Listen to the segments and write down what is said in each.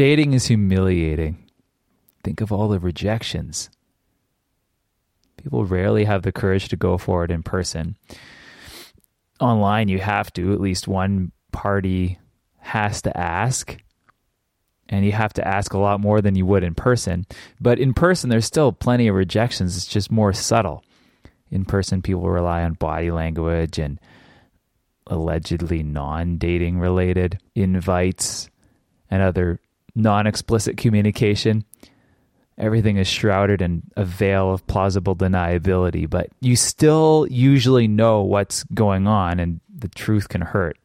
Dating is humiliating. Think of all the rejections. People rarely have the courage to go for it in person. Online, you have to, at least one party has to ask. And you have to ask a lot more than you would in person. But in person, there's still plenty of rejections. It's just more subtle. In person, people rely on body language and allegedly non dating related invites and other non explicit communication. Everything is shrouded in a veil of plausible deniability, but you still usually know what's going on, and the truth can hurt.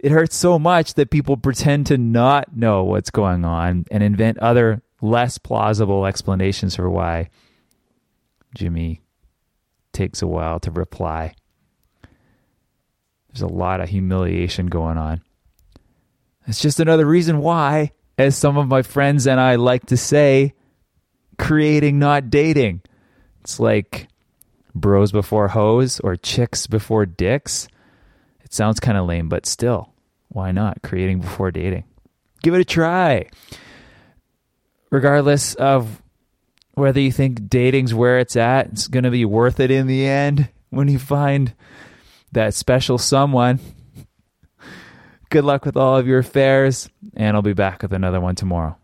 It hurts so much that people pretend to not know what's going on and invent other less plausible explanations for why Jimmy takes a while to reply. There's a lot of humiliation going on. It's just another reason why, as some of my friends and I like to say, creating, not dating. It's like bros before hoes or chicks before dicks. It sounds kind of lame, but still, why not? Creating before dating. Give it a try. Regardless of whether you think dating's where it's at, it's going to be worth it in the end when you find that special someone. Good luck with all of your affairs, and I'll be back with another one tomorrow.